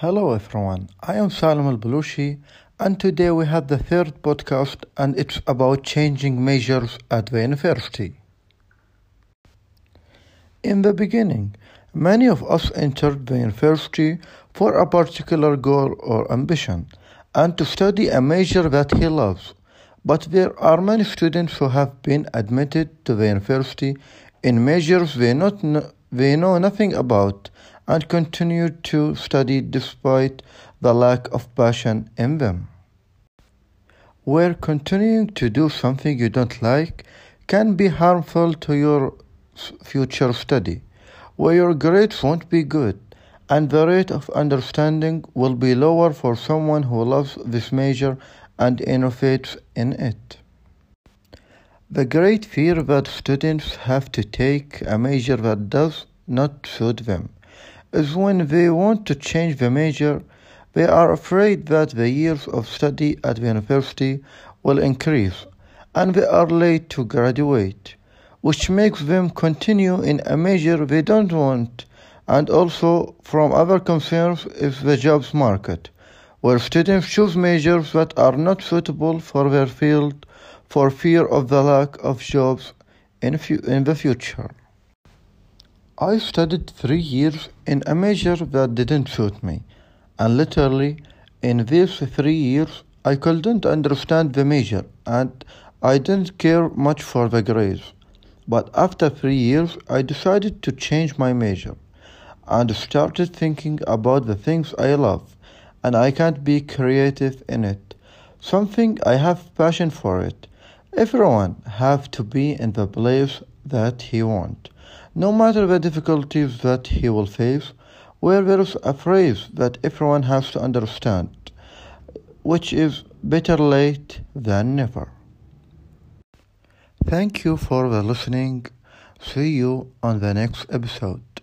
Hello everyone, I am Salam Al Balushi and today we have the third podcast and it's about changing majors at the university. In the beginning, many of us entered the university for a particular goal or ambition and to study a major that he loves. But there are many students who have been admitted to the university in majors they, not they know nothing about and continue to study despite the lack of passion in them. Where continuing to do something you don't like can be harmful to your future study, where your grades won't be good and the rate of understanding will be lower for someone who loves this major and innovates in it. The great fear that students have to take a major that does not suit them is when they want to change the major, they are afraid that the years of study at the university will increase and they are late to graduate, which makes them continue in a major they don't want. And also, from other concerns, is the jobs market, where students choose majors that are not suitable for their field for fear of the lack of jobs in, in the future. I studied three years in a major that didn't suit me, and literally in these three years I couldn't understand the major and I didn't care much for the grades. But after three years, I decided to change my major and started thinking about the things I love and I can't be creative in it. Something I have passion for it. Everyone have to be in the place that he want no matter the difficulties that he will face, where there is a phrase that everyone has to understand, which is better late than never. Thank you for the listening. See you on the next episode.